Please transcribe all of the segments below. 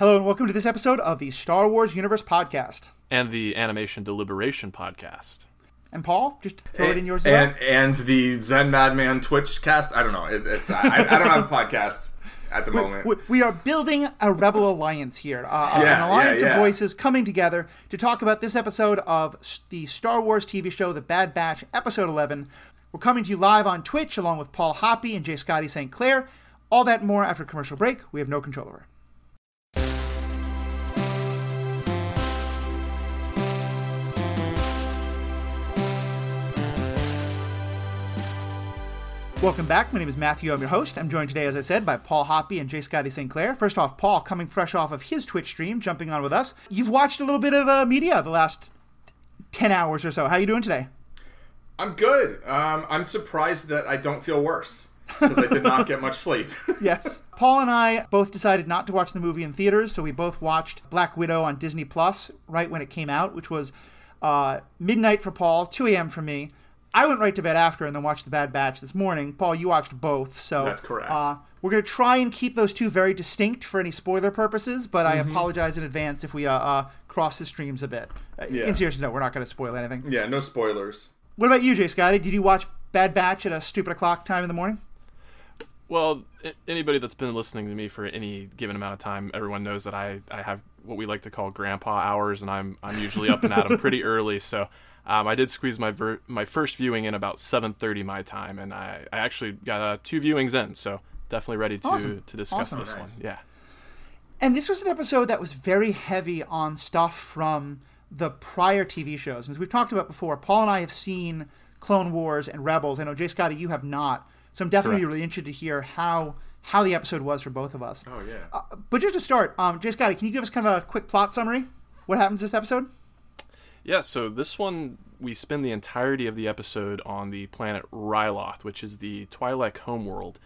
Hello and welcome to this episode of the Star Wars Universe Podcast. and the Animation Deliberation podcast. And Paul, just throw it in yours as well. and and the Zen Madman Twitch cast. I don't know. It, it's I, I don't have a podcast at the moment. We, we are building a rebel alliance here, uh, Yeah, an alliance yeah, of voices coming together to talk about this episode of the Star Wars TV show, The Bad Batch, Episode 11. We're coming to you live on Twitch along with Paul Hoppy and Jay Scotty St. Clair. All that and more after commercial break. We have no control over. Welcome back. My name is Matthew. I'm your host. I'm joined today, as I said, by Paul Hoppy and Jay Scotty St. Clair. First off, Paul, coming fresh off of his Twitch stream, jumping on with us. You've watched a little bit of uh, media the last 10 hours or so. How are you doing today? I'm good. Um, I'm surprised that I don't feel worse because I did not get much sleep. Yes. Paul and I both decided not to watch the movie in theaters, so we both watched Black Widow on Disney Plus right when it came out, which was uh, midnight for Paul, 2 a.m. for me. I went right to bed after and then watched The Bad Batch this morning. Paul, you watched both, so That's correct. Uh, we're going to try and keep those two very distinct for any spoiler purposes, but I Mm-hmm. apologize in advance if we uh, uh, cross the streams a bit. Uh, Yeah. In seriousness, no, we're not going to spoil anything. yeah, no spoilers. What about you, Jay Scotty? Did you watch Bad Batch at a stupid o'clock time in the morning? Well, anybody that's been listening to me for any given amount of time, everyone knows that I, I have what we like to call grandpa hours, and I'm I'm usually up and at 'em pretty early. So um, I did squeeze my ver- my first viewing in about 7:30 my time, and I, I actually got uh, two viewings in, so definitely ready to Awesome. to discuss Awesome. this Nice. one. Yeah. And this was an episode that was very heavy on stuff from the prior TV shows. And as we've talked about before, Paul and I have seen Clone Wars and Rebels. I know Jay Scotty, you have not. So I'm definitely Correct. really interested to hear how how the episode was for both of us. Oh yeah. Uh, but just to start, um, Jay Scotty, can you give us kind of a quick plot summary? What happens this episode? Yeah, so this one we spend the entirety of the episode on the planet Ryloth, which is the Twi'lek homeworld,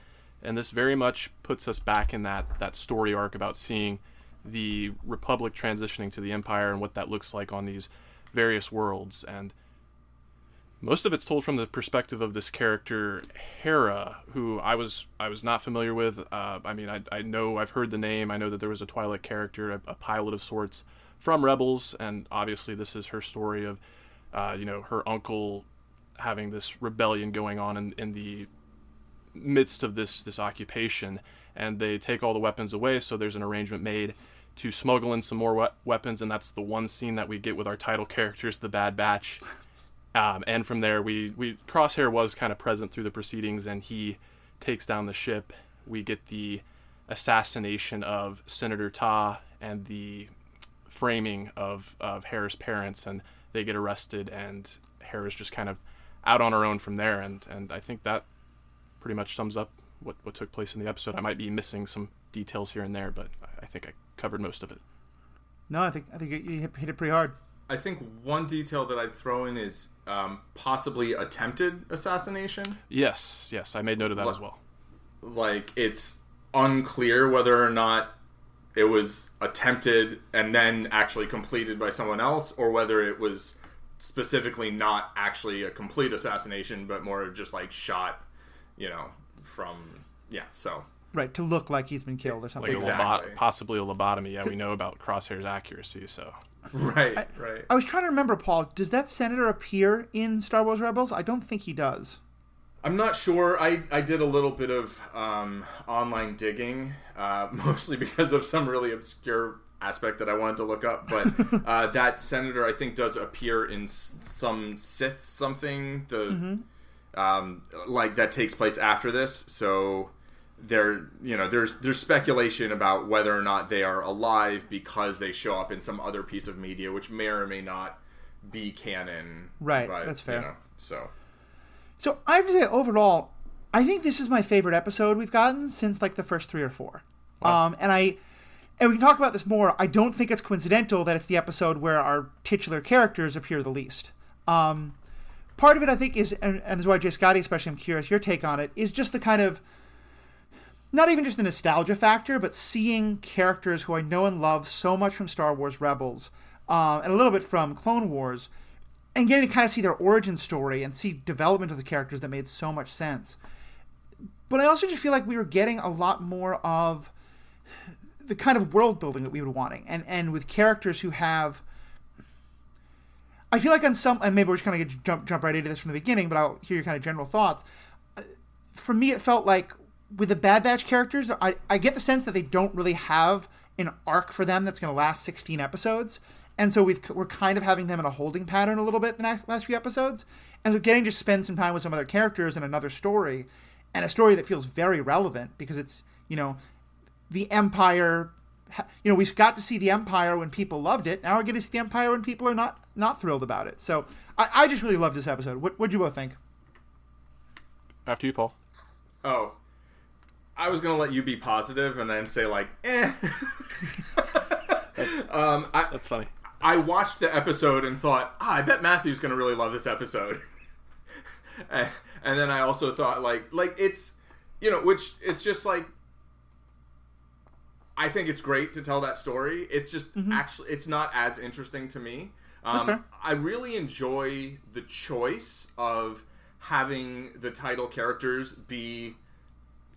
and this very much puts us back in that that story arc about seeing the Republic transitioning to the Empire and what that looks like on these various worlds. And most of it's told from the perspective of this character Hera, who I was I was not familiar with. Uh, I mean, I, I know I've heard the name. I know that there was a Twi'lek character, a, a pilot of sorts from Rebels, and obviously this is her story of, uh, you know, her uncle having this rebellion going on in, in the midst of this this occupation, and they take all the weapons away. So there's an arrangement made to smuggle in some more we- weapons, and that's the one scene that we get with our title characters, the Bad Batch. Um, and from there, we, we Crosshair was kind of present through the proceedings, and he takes down the ship. We get the assassination of Senator Ta and the framing of of Hera's parents, and they get arrested, and Hera's just kind of out on her own from there. And and I think that pretty much sums up what what took place in the episode. I might be missing some details here and there, but I- I think I covered most of it. No, I think I think you hit, hit it pretty hard. I think one detail that I'd throw in is um, possibly attempted assassination. Yes, yes, I made note of that as well. Like it's unclear whether or not it was attempted and then actually completed by someone else, or whether it was specifically not actually a complete assassination, but more of just like shot, you know, from yeah. So Right, to look like he's been killed or something. Like like that. a lobo- Exactly. possibly a lobotomy. Yeah, we know about Crosshair's accuracy, so right, right. I was trying to remember, Paul. Does that senator appear in Star Wars Rebels? I don't think he does. I'm not sure. I, I did a little bit of um, online digging, uh, mostly because of some really obscure aspect that I wanted to look up. But uh, that senator, I think, does appear in some Sith something. The um, like that takes place after this. So there, you know, there's there's speculation about whether or not they are alive because they show up in some other piece of media, which may or may not be canon. Right, but, that's fair. You know, so. So I have to say, overall, I think this is my favorite episode we've gotten since like the first three or four. Um, and I, and we can talk about this more. I don't think it's coincidental that it's the episode where our titular characters appear the least. Um, part of it, I think, is, and, and this is why Jay Scotty, especially, I'm curious your take on it, is just the kind of, not even just the nostalgia factor, but seeing characters who I know and love so much from Star Wars Rebels, uh, and a little bit from Clone Wars, and getting to kind of see their origin story and see development of the characters that made so much sense. But I also just feel like we were getting a lot more of the kind of world building that we were wanting, and and with characters who have. I feel like on some, and maybe we're just kind of jump jump right into this from the beginning, but I'll hear your kind of general thoughts. For me, it felt like with the Bad Batch characters, I, I get the sense that they don't really have an arc for them that's going to last 16 episodes. And so we've, we're kind of having them in a holding pattern a little bit the next, last few episodes. And so getting to spend some time with some other characters and another story, and a story that feels very relevant because it's, you know, the Empire. You know, we've got to see the Empire when people loved it. Now we're getting to see the Empire when people are not not thrilled about it. So I, I just really love this episode. What what'd you both think? After you, Paul. Oh, I was gonna let you be positive and then say like, eh. um, I, That's funny. I watched the episode and thought, ah, I bet Matthew's gonna really love this episode. and and then I also thought like, like it's, you know, which it's just like, I think it's great to tell that story. It's just actually, it's not as interesting to me. Um. I really enjoy the choice of having the title characters be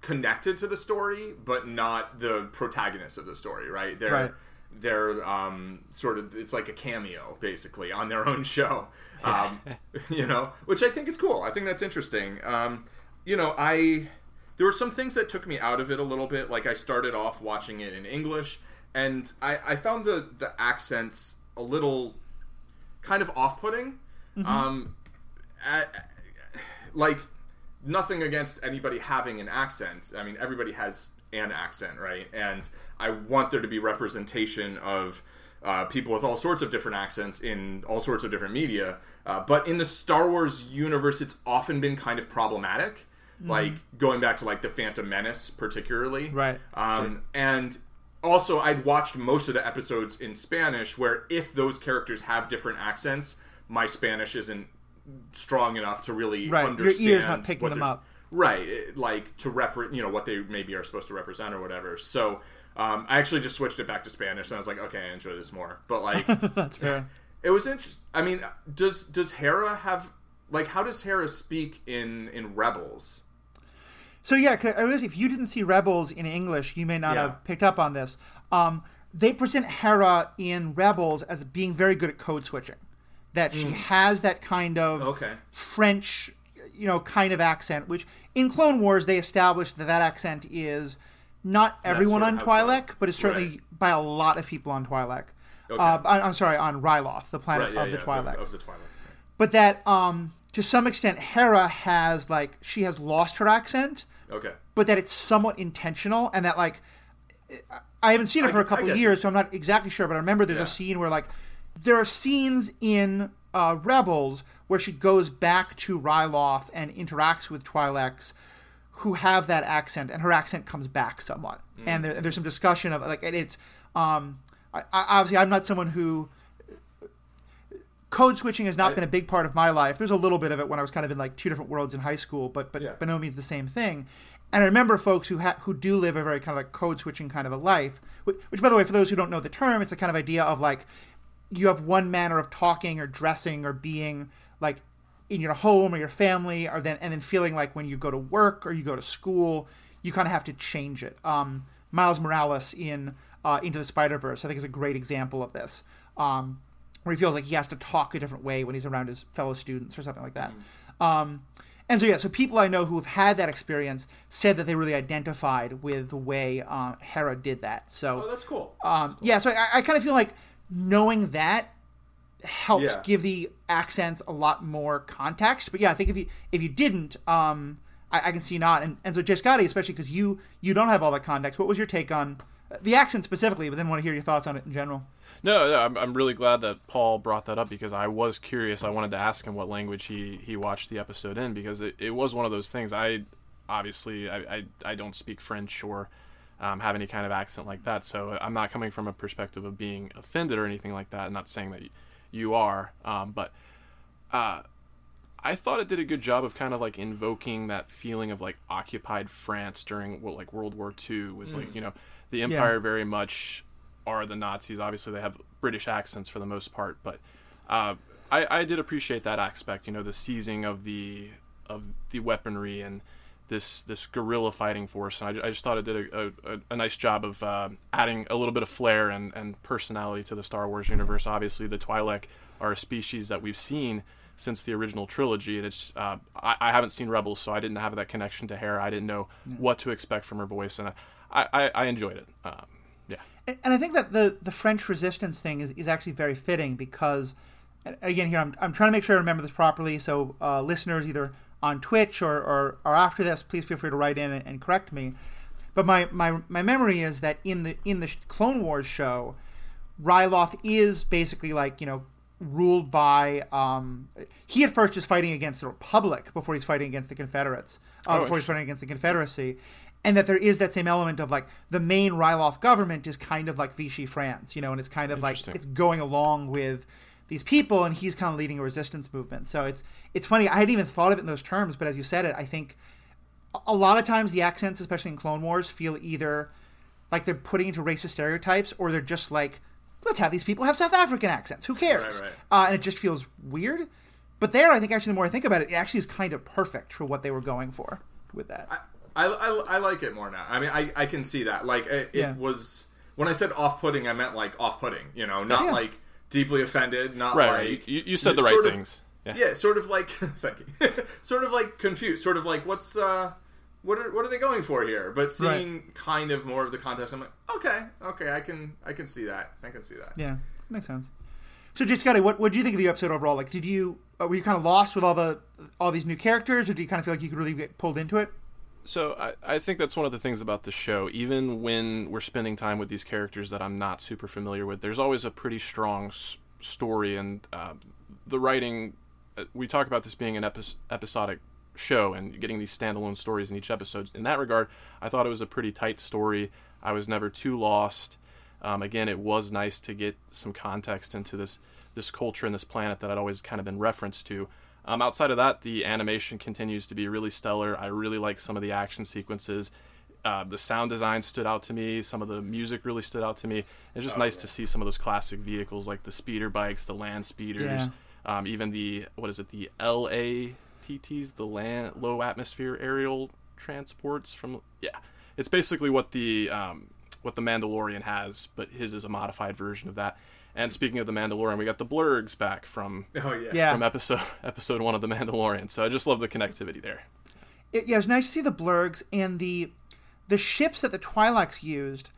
connected to the story, but not the protagonist of the story. Right? They're Right. They're um, sort of it's like a cameo basically on their own show. Um, you know, which I think is cool. I think that's interesting. Um, you know, I there were some things that took me out of it a little bit. Like I started off watching it in English, and I, I found the the accents a little kind of off putting. Um, I- like nothing against anybody having an accent. I mean, everybody has an accent, right? And I want there to be representation of uh, people with all sorts of different accents in all sorts of different media. Uh, but in the Star Wars universe, it's often been kind of problematic. Like going back to like the Phantom Menace, particularly, Right. Um, And also, I'd watched most of the episodes in Spanish, where if those characters have different accents, my Spanish isn't strong enough to really understand. Right, your ear's not picking them up. Right, it- like to rep, you know, what they maybe are supposed to represent or whatever. So um, I actually just switched it back to Spanish, and I was like, okay, I enjoy this more. But like, That's fair. it was interesting. I mean, does does Hera have like how does Hera speak in in Rebels? So yeah, 'cause I realize if you didn't see Rebels in English, you may not Yeah. have picked up on this. Um, they present Hera in Rebels as being very good at code switching. That she has that kind of Mm. Okay. French, you know, kind of accent. Which in Clone Wars they established that that accent is not everyone on Twi'lek- Twi'lek, but it's certainly Right. by a lot of people on Twi'lek. Okay. Uh, I'm sorry, on Ryloth, the planet Right, yeah, of the yeah, Twi'lek of the Twilight. but that um to some extent Hera has like she has lost her accent, Okay. but that it's somewhat intentional and that like I haven't seen it for a I couple of years, so I'm not exactly sure. But I remember there's Yeah. a scene where like there are scenes in uh, Rebels where she goes back to Ryloth and interacts with Twi'leks who have that accent, and her accent comes back somewhat. Mm. And there, there's some discussion of like and it's um I, I, obviously I'm not someone who code switching has not I- been a big part of my life. There's a little bit of it when I was kind of in like two different worlds in high school, but but Yeah. by no means the same thing. And I remember folks who ha- who do live a very kind of like code switching kind of a life, which, which by the way, for those who don't know the term, it's the kind of idea of like you have one manner of talking or dressing or being like in your home or your family, or then and then feeling like when you go to work or you go to school, you kind of have to change it. Um, Miles Morales in uh, Into the Spider Verse, I think, is a great example of this. Um, where he feels like he has to talk a different way when he's around his fellow students or something like that. Um, and so yeah, so people I know who have had that experience said that they really identified with the way uh, Hera did that. So Oh, that's cool. um, yeah, so I, I kind of feel like knowing that helps Yeah. give the accents a lot more context. But yeah, I think if you if you didn't, um, I, I can see not. And, and so Jay Scotty, especially because you you don't have all that context. What was your take on uh, the accent specifically? But then want to hear your thoughts on it in general. No, no I'm, I'm really glad that Paul brought that up because I was curious. I wanted to ask him what language he, he watched the episode in because it, it was one of those things. I obviously I, I, I don't speak French or um, have any kind of accent like that, so I'm not coming from a perspective of being offended or anything like that. I'm not saying that you are, um, but uh, I thought it did a good job of kind of like invoking that feeling of like occupied France during what like World War II with like you know the Empire very much are the Nazis. Obviously, they have British accents for the most part, but uh, I, I did appreciate that aspect. You know, the seizing of the of the weaponry and this this guerrilla fighting force, and I, I just thought it did a, a, a nice job of uh, adding a little bit of flair and, and personality to the Star Wars universe. Obviously, the Twi'lek are a species that we've seen since the original trilogy, and it's uh, I, I, haven't seen Rebels, so I didn't have that connection to Hera. I didn't know what to expect from her voice, and I, I, I enjoyed it. Um, yeah, and I think that the the French Resistance thing is, is actually very fitting because, again, here I'm I'm trying to make sure I remember this properly. So uh, listeners, either on Twitch or, or, or after this, please feel free to write in and, and, correct me. But my, my, my memory is that in the in the Clone Wars show, Ryloth is basically like you know ruled by um, he at first is fighting against the Republic before he's fighting against the Confederates uh, oh, before he's fighting against the Confederacy, and that there is that same element of like the main Ryloth government is kind of like Vichy France, you know, and it's kind of like it's going along with these people, and he's kind of leading a resistance movement. So it's it's funny. I hadn't even thought of it in those terms, but as you said it, I think a lot of times the accents, especially in Clone Wars, feel either like they're putting into racist stereotypes, or they're just like, let's have these people have South African accents. Who cares? Right, right. Uh, and it just feels weird. But there, I think actually, the more I think about it, it actually is kind of perfect for what they were going for with that. I, I, I like it more now. I mean, I, I can see that. Like, it, it yeah. was when I said off-putting, I meant like off-putting. You know, not yeah. like deeply offended, not right, like you, you said the right things. Of, yeah. yeah. sort of like thank you, sort of like confused, sort of like what's uh, what are what are they going for here? But seeing right. kind of more of the context, I'm like, okay, okay, I can I can see that, I can see that. Yeah, makes sense. So, just Scotty, what what do you think of the episode overall? Like, did you uh, were you kind of lost with all the all these new characters, or do you kind of feel like you could really get pulled into it? So I, I think that's one of the things about the show. Even when we're spending time with these characters that I'm not super familiar with, there's always a pretty strong s- story and uh, the writing. Uh, we talk about this being an epi- episodic show and getting these standalone stories in each episode. In that regard, I thought it was a pretty tight story. I was never too lost. Um, again, it was nice to get some context into this this culture and this planet that I'd always kind of been referenced to. Um, outside of that, the animation continues to be really stellar. I really like some of the action sequences. Uh, the sound design stood out to me. Some of the music really stood out to me. It's just oh, nice yeah. to see some of those classic vehicles like the speeder bikes, the land speeders, yeah. um, even the what is it, the LATTs, the land low atmosphere aerial transports from yeah. It's basically what the um, what the Mandalorian has, but his is a modified version of that. And speaking of the Mandalorian, we got the Blurgs back from oh yeah, yeah. from episode episode one of the Mandalorian. So I just love the connectivity there. It, yeah, it's nice to see the Blurgs and the the ships that the Twi'leks used.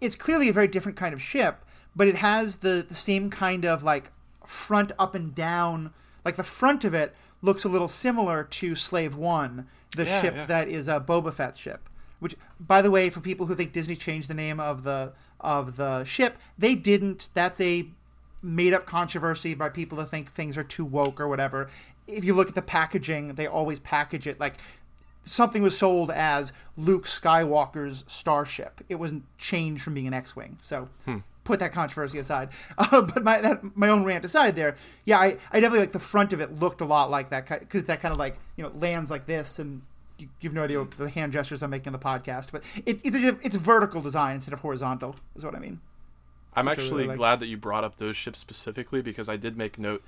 It's clearly a very different kind of ship, but it has the, the same kind of like front up and down. Like the front of it looks a little similar to Slave One, the yeah, ship yeah. that is a Boba Fett's ship. Which, by the way, for people who think Disney changed the name of the of the ship. They didn't. That's a made up controversy by people that think things are too woke or whatever. If you look at the packaging, they always package it like something was sold as Luke Skywalker's starship. It wasn't changed from being an X-wing. So hmm. put that controversy aside. Uh, but my that, my own rant aside, there, yeah, I, I definitely like the front of it looked a lot like that because that kind of like you know lands like this and you, have no idea what the hand gestures I'm making in the podcast, but it, it's a, it's vertical design instead of horizontal. Is what I mean. I'm actually really glad that you brought up those ships specifically because I did make note.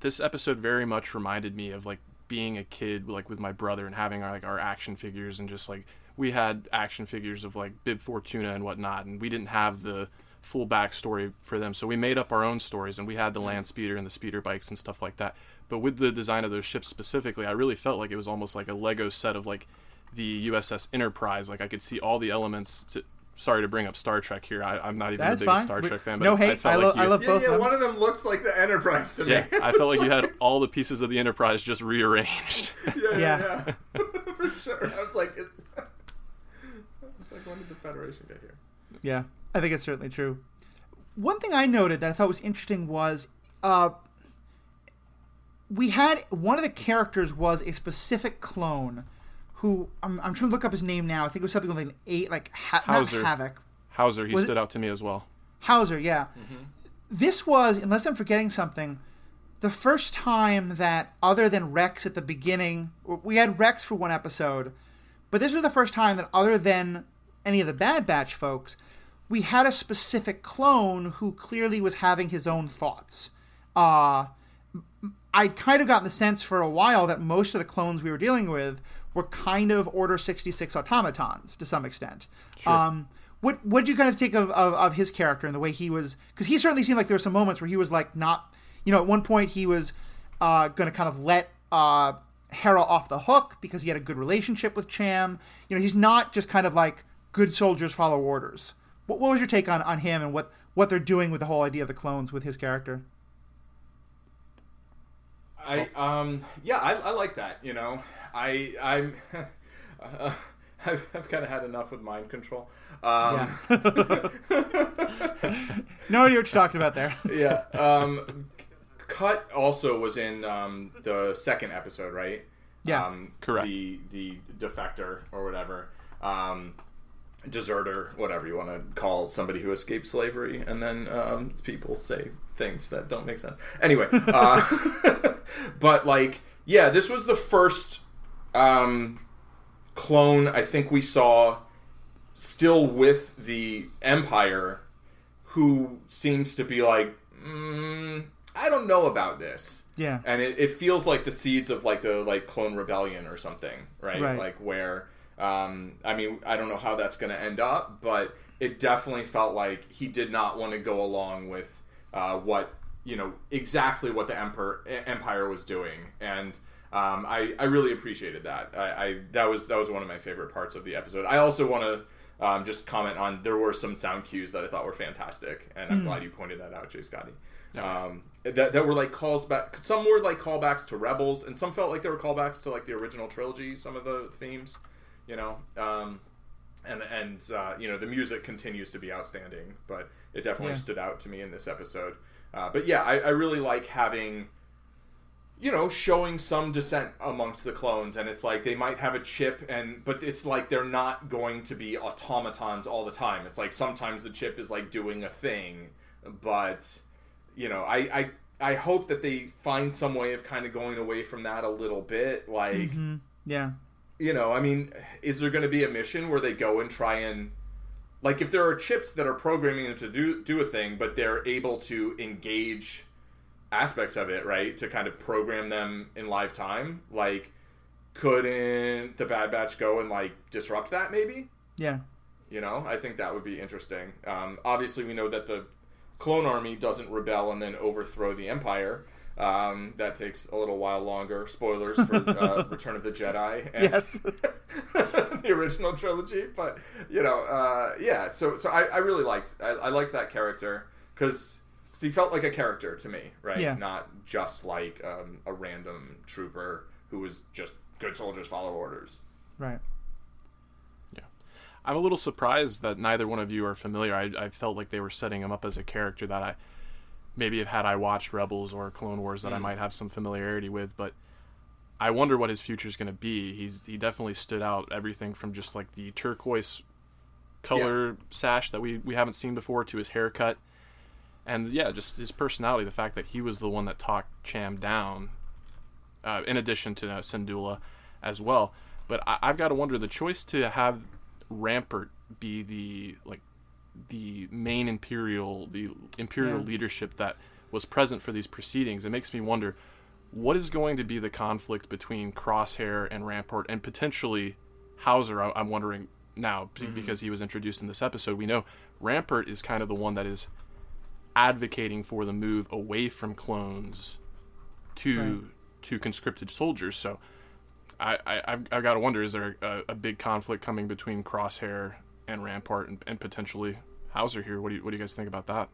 This episode very much reminded me of like being a kid, like with my brother and having our, like our action figures and just like we had action figures of like Bib Fortuna and whatnot, and we didn't have the full backstory for them, so we made up our own stories and we had the mm. land speeder and the speeder bikes and stuff like that. But with the design of those ships specifically, I really felt like it was almost like a Lego set of like the USS Enterprise. Like I could see all the elements. To, sorry to bring up Star Trek here. I, am not even That's a big fine. Star Trek fan, but no hate. I, felt I, lo- like you, I love yeah, both. Yeah, one of them looks like the Enterprise to me. Yeah, I felt like you had all the pieces of the Enterprise just rearranged. yeah, yeah, yeah. for sure. I was like, it, it's like when did the Federation get here? Yeah, I think it's certainly true. One thing I noted that I thought was interesting was uh, we had one of the characters was a specific clone who I'm, I'm trying to look up his name now. I think it was something like an eight, like ha- Howzer. Havoc. Howzer, he was stood it? out to me as well. Howzer, yeah. Mm-hmm. This was, unless I'm forgetting something, the first time that other than Rex at the beginning, we had Rex for one episode, but this was the first time that other than any of the Bad Batch folks, we had a specific clone who clearly was having his own thoughts. Uh, I kind of gotten the sense for a while that most of the clones we were dealing with were kind of Order 66 automatons to some extent. Sure. Um, what what did you kind of take of, of, of his character and the way he was? Because he certainly seemed like there were some moments where he was like not, you know, at one point he was uh, going to kind of let uh, Hera off the hook because he had a good relationship with Cham. You know, he's not just kind of like good soldiers follow orders. What, what was your take on, on him and what, what they're doing with the whole idea of the clones with his character? I um yeah I, I like that you know I I'm uh, I've, I've kind of had enough with mind control. Um, yeah. no idea what you're talking about there. yeah. Um, Cut also was in um, the second episode, right? Yeah. Um, Correct. The the defector or whatever. Um, deserter, whatever you want to call somebody who escaped slavery, and then um, people say things that don't make sense. Anyway, uh, but like, yeah, this was the first um, clone I think we saw still with the Empire, who seems to be like, mm, I don't know about this. Yeah. And it, it feels like the seeds of like the like clone rebellion or something, right? Right. Like where um I mean, I don't know how that's going to end up, but it definitely felt like he did not want to go along with uh, what, you know, exactly what the emperor empire was doing. And um, I, I really appreciated that. I, I that was that was one of my favorite parts of the episode. I also want to um, just comment on there were some sound cues that I thought were fantastic, and I'm glad you pointed that out, Jay Scotty. Um, that, that were like calls back. Some were like callbacks to Rebels, and some felt like they were callbacks to like the original trilogy. Some of the themes, you know, um, and and uh, you know the music continues to be outstanding, but it definitely Yeah. stood out to me in this episode. Uh, but yeah, I, I really like having you know showing some dissent amongst the clones and it's like they might have a chip and but it's like they're not going to be automatons all the time it's like sometimes the chip is like doing a thing but you know i i i hope that they find some way of kind of going away from that a little bit like Mm-hmm. Yeah. you know, I mean, is there going to be a mission where they go and try and like if there are chips that are programming them to do do a thing, but they're able to engage aspects of it, right, to kind of program them in live time, like couldn't the Bad Batch go and like disrupt that maybe? Yeah. You know, I think that would be interesting. Um, obviously, we know that the clone army doesn't rebel and then overthrow the Empire. Um, that takes a little while longer. Spoilers for uh, Return of the Jedi and Yes. the original trilogy. But you know, uh, yeah. So, so I, I really liked I, I liked that character because he felt like a character to me, right? Yeah. Not just like um, a random trooper who was just good soldiers follow orders. Right. Yeah. I'm a little surprised that neither one of you are familiar. I, I felt like they were setting him up as a character that I maybe have had I watched Rebels or Clone Wars that I might have some familiarity with, but I wonder what his future is going to be. He's he definitely stood out. Everything from just like the turquoise color sash that we we haven't seen before to his haircut, and yeah, just his personality. The fact that he was the one that talked Cham down, uh, in addition to uh, Syndulla as well. But I, I've got to wonder the choice to have Rampart be the like the main imperial the imperial Yeah. leadership that was present for these proceedings. It makes me wonder what is going to be the conflict between Crosshair and Rampart and potentially Howzer. I- I'm wondering now be- mm-hmm. because he was introduced in this episode. We know Rampart is kind of the one that is advocating for the move away from clones to Right. to conscripted soldiers. So I, I I've, I've got to wonder: is there a, a big conflict coming between Crosshair and Rampart and, and potentially Howzer here? What do you what do you guys think about that?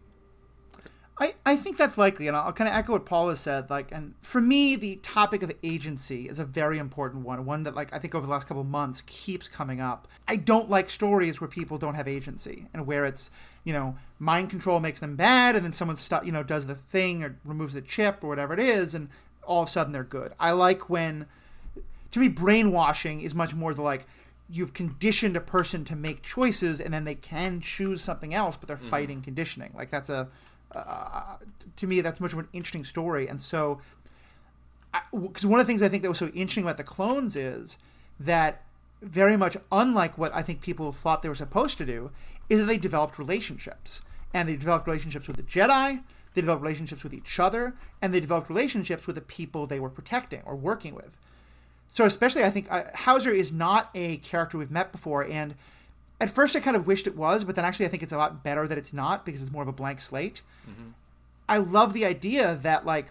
I, I think that's likely, and I'll kind of echo what Paul has said. Like, and for me, the topic of agency is a very important one. One that, like, I think over the last couple months keeps coming up. I don't like stories where people don't have agency and where it's, you know, mind control makes them bad, and then someone, stu- you know, does the thing or removes the chip or whatever it is, and all of a sudden they're good. I like when, to me, brainwashing is much more the like, you've conditioned a person to make choices and then they can choose something else, but they're fighting conditioning. Like that's a, uh, to me, that's much of an interesting story. And so, because one of the things I think that was so interesting about the clones is that very much unlike what I think people thought they were supposed to do, is that they developed relationships. And they developed relationships with the Jedi, they developed relationships with each other, and they developed relationships with the people they were protecting or working with. So especially I think uh, Howzer is not a character we've met before, and at first I kind of wished it was, but then actually I think it's a lot better that it's not because it's more of a blank slate. I love the idea that like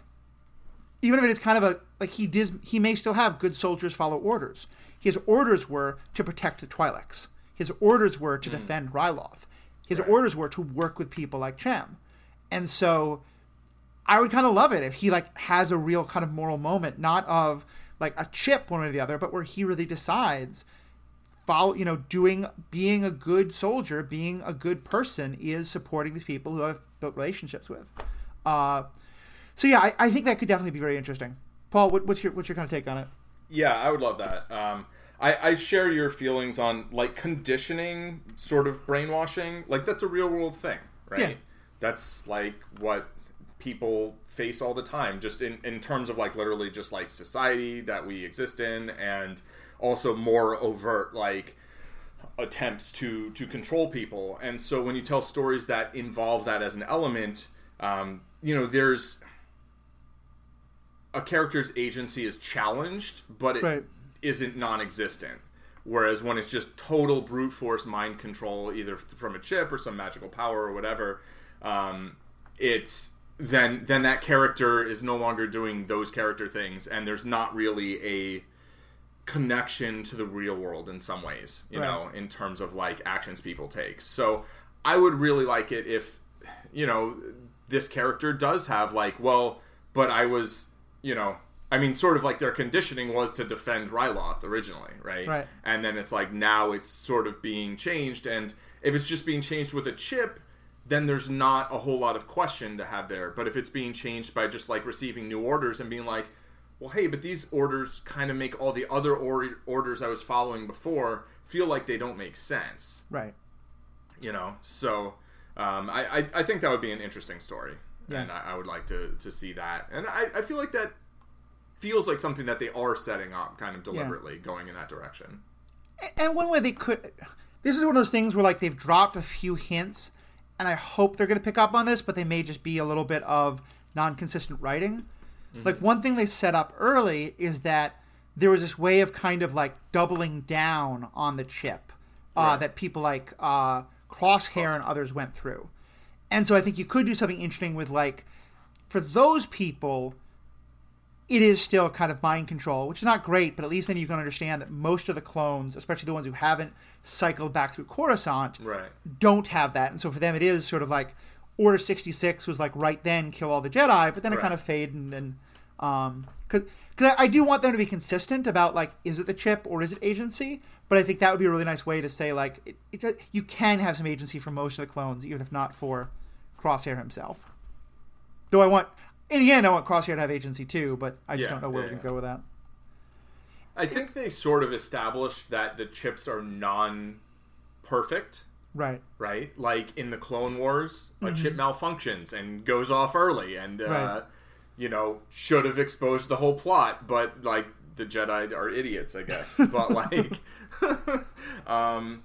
even if it is kind of a like he does he may still have good soldiers follow orders. His orders were to protect the Twi'leks. His orders were to defend Ryloth. His orders were to work with people like Cham. And so I would kind of love it if he like has a real kind of moral moment, not of like a chip one way or the other, but where he really decides follow you know doing being a good soldier being a good person is supporting these people who i've built relationships with uh, so yeah I, I think that could definitely be very interesting paul what, what's your what's your kind of take on it Yeah, I would love that. Um, I, I share your feelings on like conditioning, sort of brainwashing. Like that's a real world thing, right? Yeah. That's like what people face all the time, just in, in terms of like literally just like society that we exist in, and also more overt like attempts to to control people. And so when you tell stories that involve that as an element, um, you know, there's a character's agency is challenged, but it Right. not non-existent. Whereas when it's just total brute force mind control, either from a chip or some magical power or whatever, um, it's then then that character is no longer doing those character things, and there's not really a connection to the real world in some ways, you Right. know, in terms of like actions people take. So I would really like it if, you know, this character does have like, well, but I was, you know, I mean, sort of like their conditioning was to defend Ryloth originally, right? Right. And then it's like now it's sort of being changed, and if it's just being changed with a chip, then there's not a whole lot of question to have there. But if it's being changed by just like receiving new orders and being like, well, hey, but these orders kind of make all the other or- orders I was following before feel like they don't make sense, right you know? So um, I, I, I think that would be an interesting story. Yeah. And I, I would like to, to see that. And I, I feel like that feels like something that they are setting up kind of deliberately going in that direction. and one way they could this is one of those things where like they've dropped a few hints and i hope they're going to pick up on this but they may just be a little bit of non-consistent writing. Like one thing they set up early is that there was this way of kind of like doubling down on the chip uh, Right. that people like uh, crosshair and others went through. And so i think you could do something interesting with like for those people it is still kind of mind control, which is not great, but at least then you can understand that most of the clones, especially the ones who haven't cycled back through Coruscant, Right. don't have that. And so for them, it is sort of like Order 66 was like right then kill all the Jedi, but then it kind of fade and, and um, because because I do want them to be consistent about like is it the chip or is it agency, but I think that would be a really nice way to say like it, it, you can have some agency for most of the clones, even if not for Crosshair himself. Though I want in the end, I want Crosshair to have agency too, but I just Yeah, don't know where yeah, we can yeah. go with that. I think they sort of established that the chips are non perfect, Right. right? Like in the Clone Wars, a chip malfunctions and goes off early and, uh, Right. you know, should have exposed the whole plot, but like the Jedi are idiots, I guess. but like, um,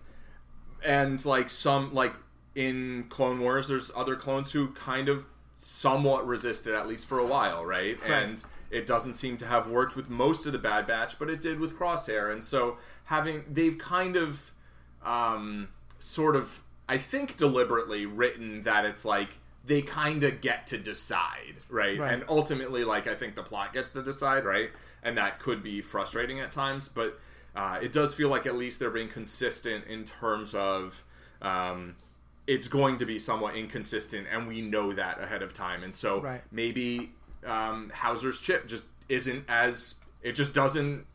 and like some, like in Clone Wars, there's other clones who kind of somewhat resisted, at least for a while, right? And it doesn't seem to have worked with most of the Bad Batch, but it did with Crosshair. And so having, they've kind of, um, sort of, I think deliberately written that it's like they kind of get to decide, right? Right. And ultimately, like I think the plot gets to decide, right? And that could be frustrating at times, but uh, it does feel like at least they're being consistent in terms of um, it's going to be somewhat inconsistent, and we know that ahead of time. And so Right. maybe um, Howzer's chip just isn't as it just doesn't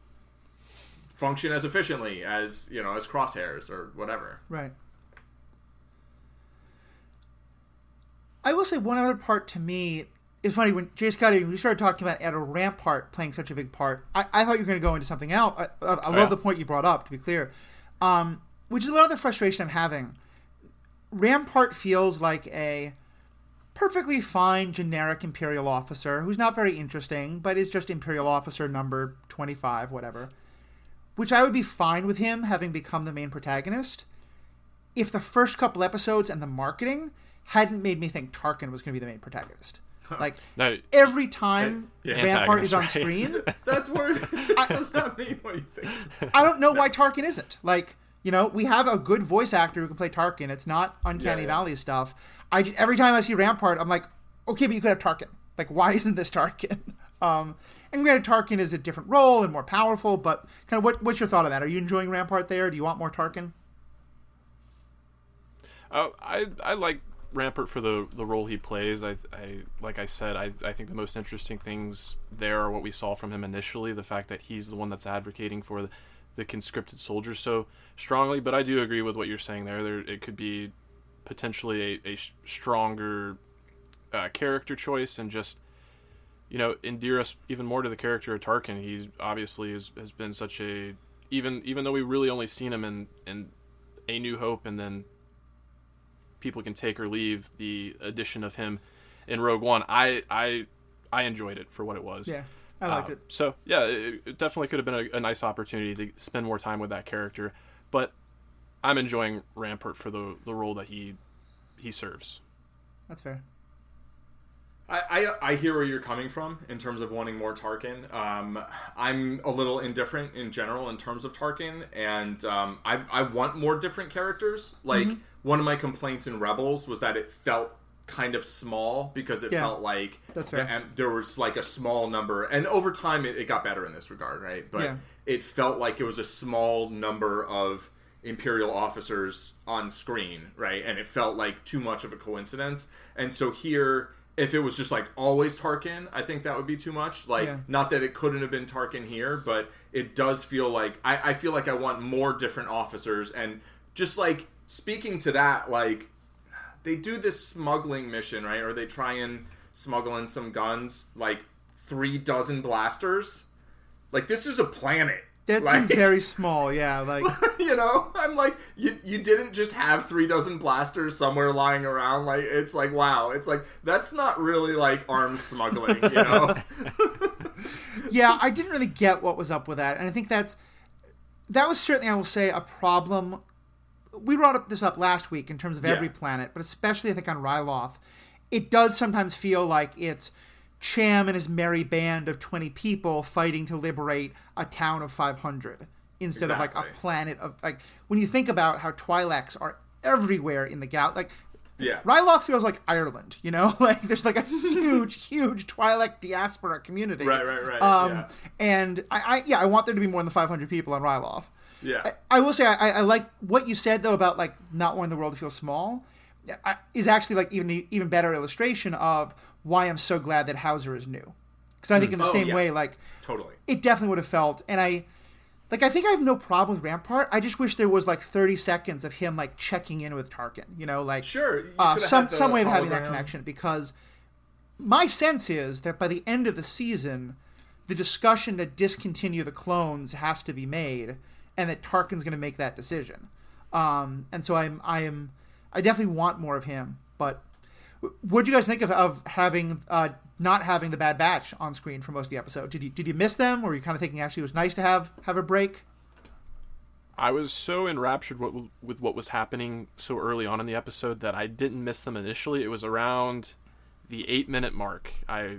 function as efficiently as you know as crosshairs or whatever. Right. I will say one other part to me is funny when Jay Scotty we started talking about Admiral Rampart playing such a big part. I, I thought you were going to go into something else. I, I, I love yeah. the point you brought up. To be clear, um, which is a lot of the frustration I'm having. Rampart feels like a perfectly fine generic imperial officer who's not very interesting, but is just imperial officer number twenty five, whatever. Which I would be fine with him having become the main protagonist if the first couple episodes and the marketing hadn't made me think Tarkin was going to be the main protagonist. Like No, every time uh, Yeah. Rampart is on right? screen, That's where that does not mean what you think. I don't know why Tarkin isn't. Like, you know, we have a good voice actor who can play Tarkin. It's not Uncanny Yeah, yeah. Valley stuff. I every time I see Rampart, I'm like, okay, but you could have Tarkin. Like, why isn't this Tarkin? Um, and granted, Tarkin is a different role and more powerful, but kind of what, what's your thought on that? Are you enjoying Rampart there? Do you want more Tarkin? Uh, I I like Rampart for the the role he plays. I, I like I said, I, I think the most interesting things there are what we saw from him initially. The fact that he's the one that's advocating for the, the conscripted soldiers so strongly. But I do agree with what you're saying there. There it could be potentially a stronger uh, character choice and just you know endear us even more to the character of Tarkin. He's obviously has, has been such a even even though we really only seen him in in A New Hope and then people can take or leave the addition of him in Rogue One. I I I enjoyed it for what it was. Yeah, I liked Uh, it. So yeah, it, it definitely could have been a, a nice opportunity to spend more time with that character. But I'm enjoying Rampart for the the role that he he serves. That's fair. I, I, I hear where you're coming from in terms of wanting more Tarkin. Um, I'm a little indifferent in general in terms of Tarkin, and um, I, I want more different characters. Like Mm-hmm. one of my complaints in Rebels was that it felt kind of small because it Yeah. felt like That's fair. the- and there was like a small number, and over time it, it got better in this regard, right? But Yeah. it felt like it was a small number of imperial officers on screen right and it felt like too much of a coincidence and so here if it was just like always tarkin i think that would be too much like Yeah. not that it couldn't have been tarkin here but it does feel like I, I feel like i want more different officers and just like speaking to that like they do this smuggling mission right? Or they try and smuggle in some guns like three dozen blasters. Like this is a planet. That Like- seems very small. Yeah, like you know? I'm like you you didn't just have three dozen blasters somewhere lying around. Like it's like wow. It's like that's not really like arms smuggling you know? Yeah, I didn't really get what was up with that, and I think that's that was certainly, I will say, a problem. We brought up this up last week in terms of every planet, but especially I think on Ryloth, it does sometimes feel like it's Cham and his merry band of twenty people fighting to liberate a town of five hundred instead of like a planet of like when you think about how Twi'leks are everywhere in the gal like yeah Ryloth feels like Ireland, you know? Like there's like a huge, huge Twi'lek diaspora community. Right, right, right, Um, yeah. And I, I, yeah, I want there to be more than 500 people on Ryloth. Yeah I, I will say I, I like what you said though about like not wanting the world to feel small. I, is actually like even even better illustration of why I'm so glad that Howzer is new. Because I think in the Oh, same yeah. way, like totally it definitely would have felt and i like i think i have no problem with rampart i just wish there was like 30 seconds of him like checking in with tarkin you know like Sure, uh, some the some way of having that connection because my sense is that by the end of the season the discussion to discontinue the clones has to be made and that tarkin's going to make that decision um, and so i'm i am i definitely want more of him but what do you guys think of, of having uh, not having the Bad Batch on screen for most of the episode? Did you did you miss them, or were you kind of thinking actually it was nice to have have a break? I was so enraptured with, with what was happening so early on in the episode that I didn't miss them initially. It was around the eight minute mark. I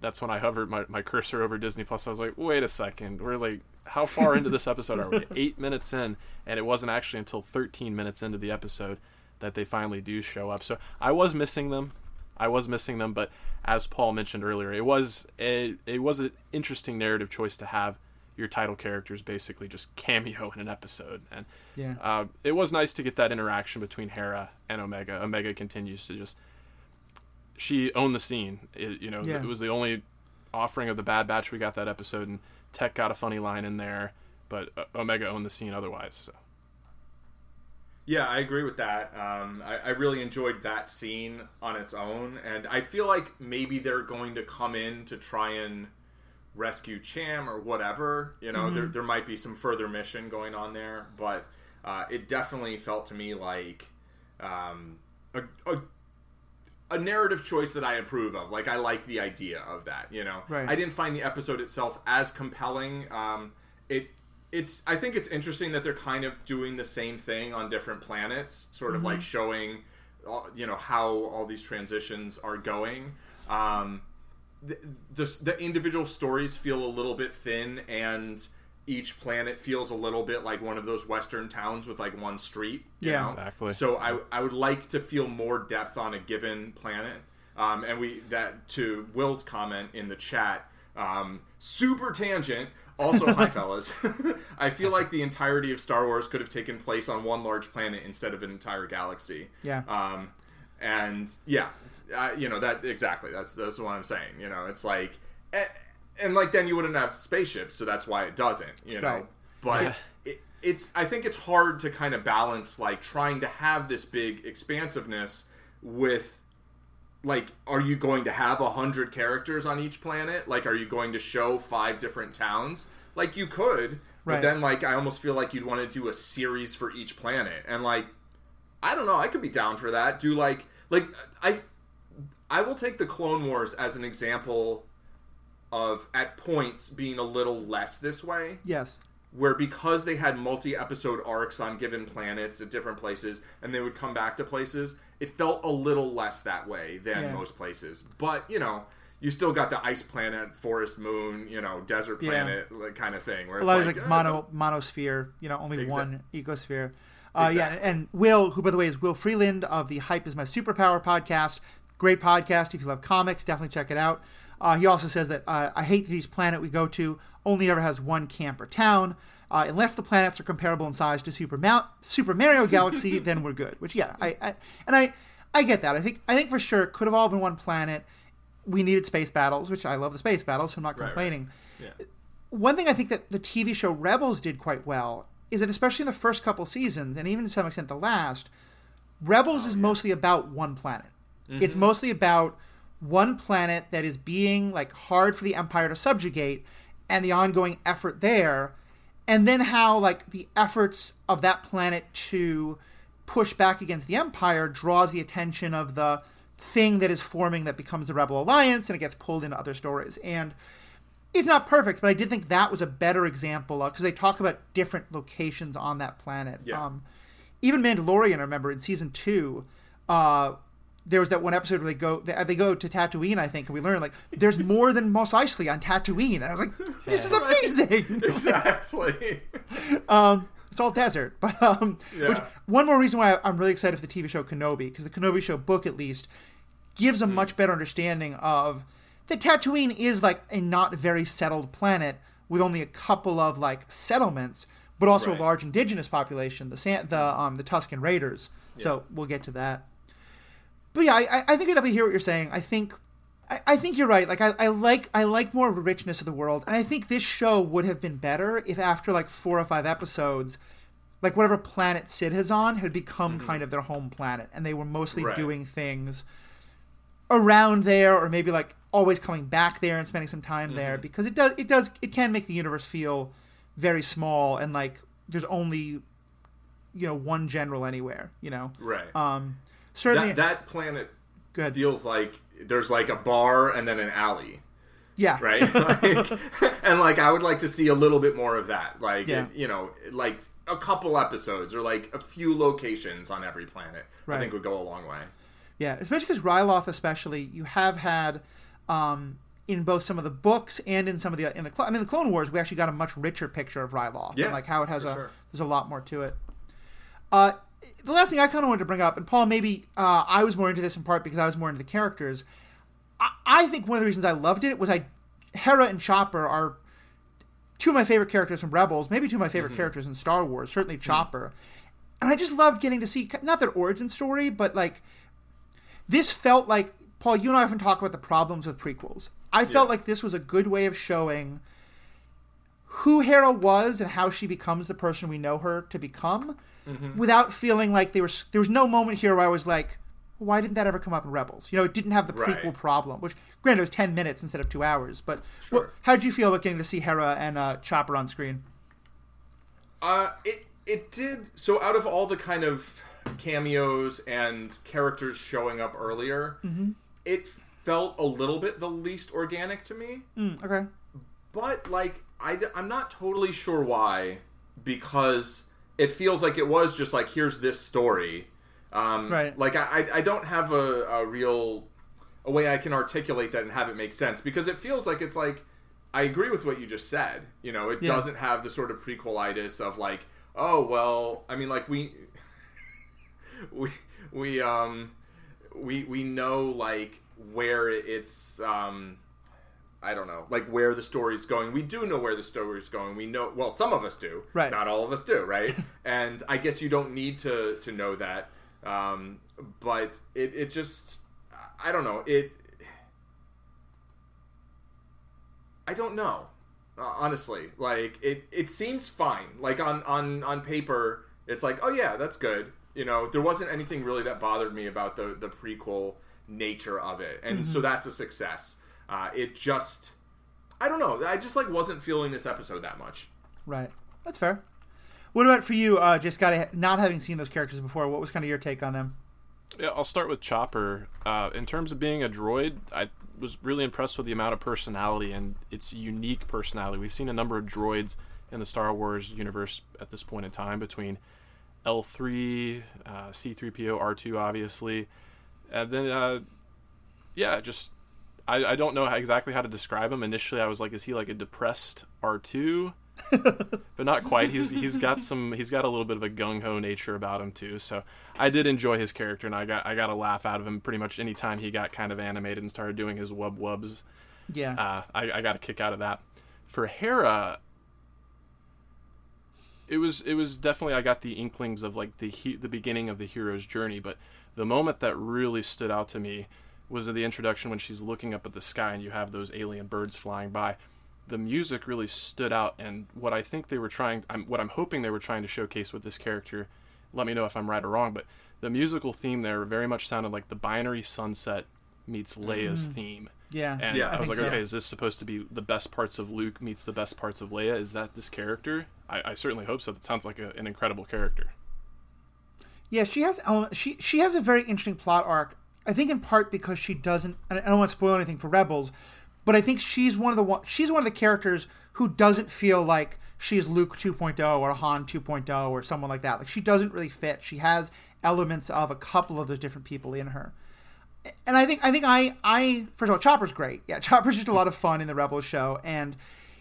that's when I hovered my, my cursor over Disney Plus. I was like, wait a second, we're like how far into this episode are we? Eight minutes in, and it wasn't actually until 13 minutes into the episode that they finally do show up. So I was missing them. I was missing them, but as Paul mentioned earlier, it was a it was an interesting narrative choice to have your title characters basically just cameo in an episode, and Yeah. uh, it was nice to get that interaction between Hera and Omega. Omega continues to just she owned the scene. It, you know, Yeah. it was the only offering of the Bad Batch we got that episode, and Tech got a funny line in there, but uh, Omega owned the scene otherwise. So. Yeah, I agree with that. Um, I, I really enjoyed that scene on its own, and I feel like maybe they're going to come in to try and rescue Cham or whatever. You know, there, there might be some further mission going on there, but uh, it definitely felt to me like um, a, a a narrative choice that I approve of. Like I like the idea of that. You know, Right. I didn't find the episode itself as compelling. Um, it it's I think it's interesting that they're kind of doing the same thing on different planets, sort of like showing you know how all these transitions are going. Um, the, the the individual stories feel a little bit thin, and each planet feels a little bit like one of those western towns with like one street. you Yeah. know? Exactly. So I I would like to feel more depth on a given planet. Um, and we that to Will's comment in the chat. Um, super tangent. Also, hi fellas. I feel like the entirety of Star Wars could have taken place on one large planet instead of an entire galaxy. Yeah. Um, and yeah, I, you know that exactly. That's that's what I'm saying. You know, it's like, eh, and like then you wouldn't have spaceships, so that's why it doesn't. You know, Right. but Yeah. it, it's I think it's hard to kind of balance like trying to have this big expansiveness with like are you going to have a hundred characters on each planet like are you going to show five different towns like you could but then like i almost feel like you'd want to do a series for each planet and like i don't know i could be down for that do like like i i will take the clone wars as an example of at points being a little less this way Yes. where because they had multi-episode arcs on given planets at different places and they would come back to places it felt a little less that way than Yeah. most places but you know you still got the ice planet forest moon you know desert planet like, kind of thing where a it's lot of like, like eh, mono monosphere, you know, only Exact- one ecosphere. Uh, Yeah, and Will, who by the way is Will Freeland of the Hype is My Superpower podcast, great podcast. If you love comics, definitely check it out. Uh, he also says that uh, I hate that each planet we go to only ever has one camp or town. Uh, unless the planets are comparable in size to Super Mount, Super Mario Galaxy, then we're good. Which yeah, I, I and I I get that. I think I think for sure it could have all been one planet. We needed space battles, which I love the space battles, so I'm not Right, right. complaining yeah. one thing I think that the TV show Rebels did quite well is that, especially in the first couple seasons, and even to some extent the last, Rebels is mostly about one planet. It's mostly about one planet that is being like hard for the Empire to subjugate, and the ongoing effort there, and then how like the efforts of that planet to push back against the Empire draws the attention of the thing that is forming that becomes the Rebel Alliance, and it gets pulled into other stories and it's not perfect, but I did think that was a better example because they talk about different locations on that planet. Yeah. Um, even Mandalorian, I remember in season two, uh, there was that one episode where they go they, they go to Tatooine, I think, and we learn like there's more than Mos Eisley on Tatooine. And I was like, this is amazing. exactly um, it's all desert, but um, Yeah. which one more reason why I'm really excited for the TV show Kenobi because the Kenobi show book at least gives a Hmm. much better understanding of that Tatooine is like a not very settled planet with only a couple of like settlements, but also Right. a large indigenous population, the San- the um, the Tusken Raiders. So we'll get to that. But yeah, I, I- think I definitely hear what you're saying. I think I, I think you're right. Like I, I like I like more richness of the world, and I think this show would have been better if after like four or five episodes, like whatever planet Cid has on had become kind of their home planet, and they were mostly Right. doing things around there, or maybe like always coming back there and spending some time there, because it does it does it can make the universe feel very small and like there's only you know one general anywhere. You know, right um, certainly that, that planet good. feels like there's like a bar and then an alley yeah, right? like, and like I would like to see a little bit more of that. Like Yeah. you know, like a couple episodes or like a few locations on every planet. I think would go a long way. Yeah, especially because Ryloth, especially, you have had um, in both some of the books and in some of the in the I mean the Clone Wars, we actually got a much richer picture of Ryloth Yeah, and like how it has a sure. there's a lot more to it. Uh, the last thing I kind of wanted to bring up, and Paul, maybe uh, I was more into this in part because I was more into the characters. I, I think one of the reasons I loved it was I Hera and Chopper are two of my favorite characters from Rebels, maybe two of my favorite characters in Star Wars, certainly Chopper. And I just loved getting to see not their origin story, but like this felt like Paul. You and I often talk about the problems with prequels. I felt Yeah. like this was a good way of showing who Hera was and how she becomes the person we know her to become, without feeling like there was there was no moment here where I was like, why didn't that ever come up in Rebels? You know, it didn't have the prequel Right. problem, which granted it was ten minutes instead of two hours. But Sure. how did you feel about getting to see Hera and uh, Chopper on screen? Uh, it it did. So out of all the kind of cameos and characters showing up earlier, it felt a little bit the least organic to me. Mm, okay, but like I I, am not totally sure why because it feels like it was just like here's this story Um, Right. Like I, I- don't have a, a real a way I can articulate that and have it make sense because it feels like it's like I agree with what you just said. You know, it Yeah. doesn't have the sort of prequelitis of like, oh well, I mean, like we we we um we we know like where it's um I don't know, like where the story's going. We do know where the story's going. We know, well, some of us do, Right. Not all of us do, right? and I guess you don't need to to know that, um, but it it just, I don't know, it. I don't know, uh, honestly. Like it, it seems fine. Like on on on paper, it's like, oh yeah, that's good. You know, there wasn't anything really that bothered me about the the prequel nature of it, and so that's a success. Uh, it just, I don't know. I just like wasn't feeling this episode that much. Right. That's fair. What about for you? Uh, just got not having seen those characters before. What was kind of your take on them? Yeah, I'll start with Chopper. Uh, in terms of being a droid, I was really impressed with the amount of personality and its unique personality. We've seen a number of droids in the Star Wars universe at this point in time between L3, uh, C3PO, R2, obviously. And then, uh, yeah, just. I, I don't know how, exactly how to describe him. Initially, I was like, is he like a depressed R2? but not quite. He's he's got some he's got a little bit of a gung ho nature about him too. So I did enjoy his character, and I got I got a laugh out of him pretty much any time he got kind of animated and started doing his wub wubs. Yeah. Uh, I, I got a kick out of that. For Hera, it was it was definitely I got the inklings of like the he, the beginning of the hero's journey, but the moment that really stood out to me was in the introduction when she's looking up at the sky and you have those alien birds flying by. The music really stood out, and what I think they were trying, I'm, what I'm hoping they were trying to showcase with this character. Let me know if I'm right or wrong, but the musical theme there very much sounded like the binary sunset meets Leia's mm. theme. yeah. And Yeah, I, I was like, so. okay, is this supposed to be the best parts of Luke meets the best parts of Leia? Is that this character? I, I certainly hope so. That sounds like a, an incredible character. Yeah, she has element. She she has a very interesting plot arc. I think in part because she doesn't. and I don't want to spoil anything for Rebels, but I think she's one of the she's one of the characters who doesn't feel like she's Luke 2.0 or Han 2.0 or someone like that. Like she doesn't really fit. She has elements of a couple of those different people in her. And I think I think I I first of all Chopper's great. Yeah, Chopper's just a lot of fun in the Rebels show and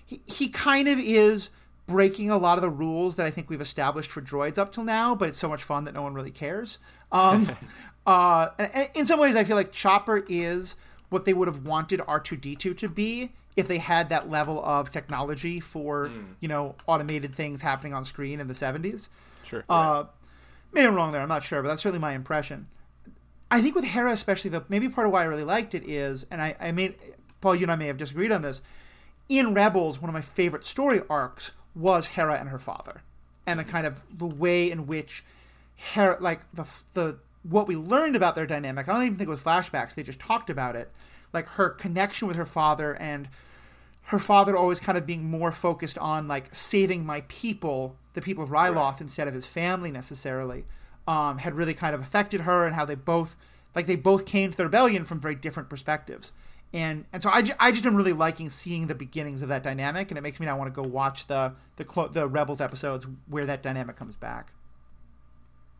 he, he kind of is breaking a lot of the rules that I think we've established for droids up till now, but it's so much fun that no one really cares. Um, uh, in some ways, I feel like Chopper is what they would have wanted R2D2 to be if they had that level of technology for, you know, automated things happening on screen in the 70s. Sure. Uh, maybe I'm wrong there. I'm not sure, but that's certainly my impression. I think with Hera, especially, the maybe part of why I really liked it is, and I, I made Paul, you and I may have disagreed on this. In Rebels, one of my favorite story arcs was Hera and her father, and the kind of the way in which Hera, like the the what we learned about their dynamic. I don't even think it was flashbacks; they just talked about it, like her connection with her father and her father always kind of being more focused on like saving my people, the people of Ryloth, instead of his family necessarily, um, had really kind of affected her and how they both like they both came to the rebellion from very different perspectives. And and so I, ju- I just am really liking seeing the beginnings of that dynamic, and it makes me now want to go watch the the clo- the Rebels episodes where that dynamic comes back.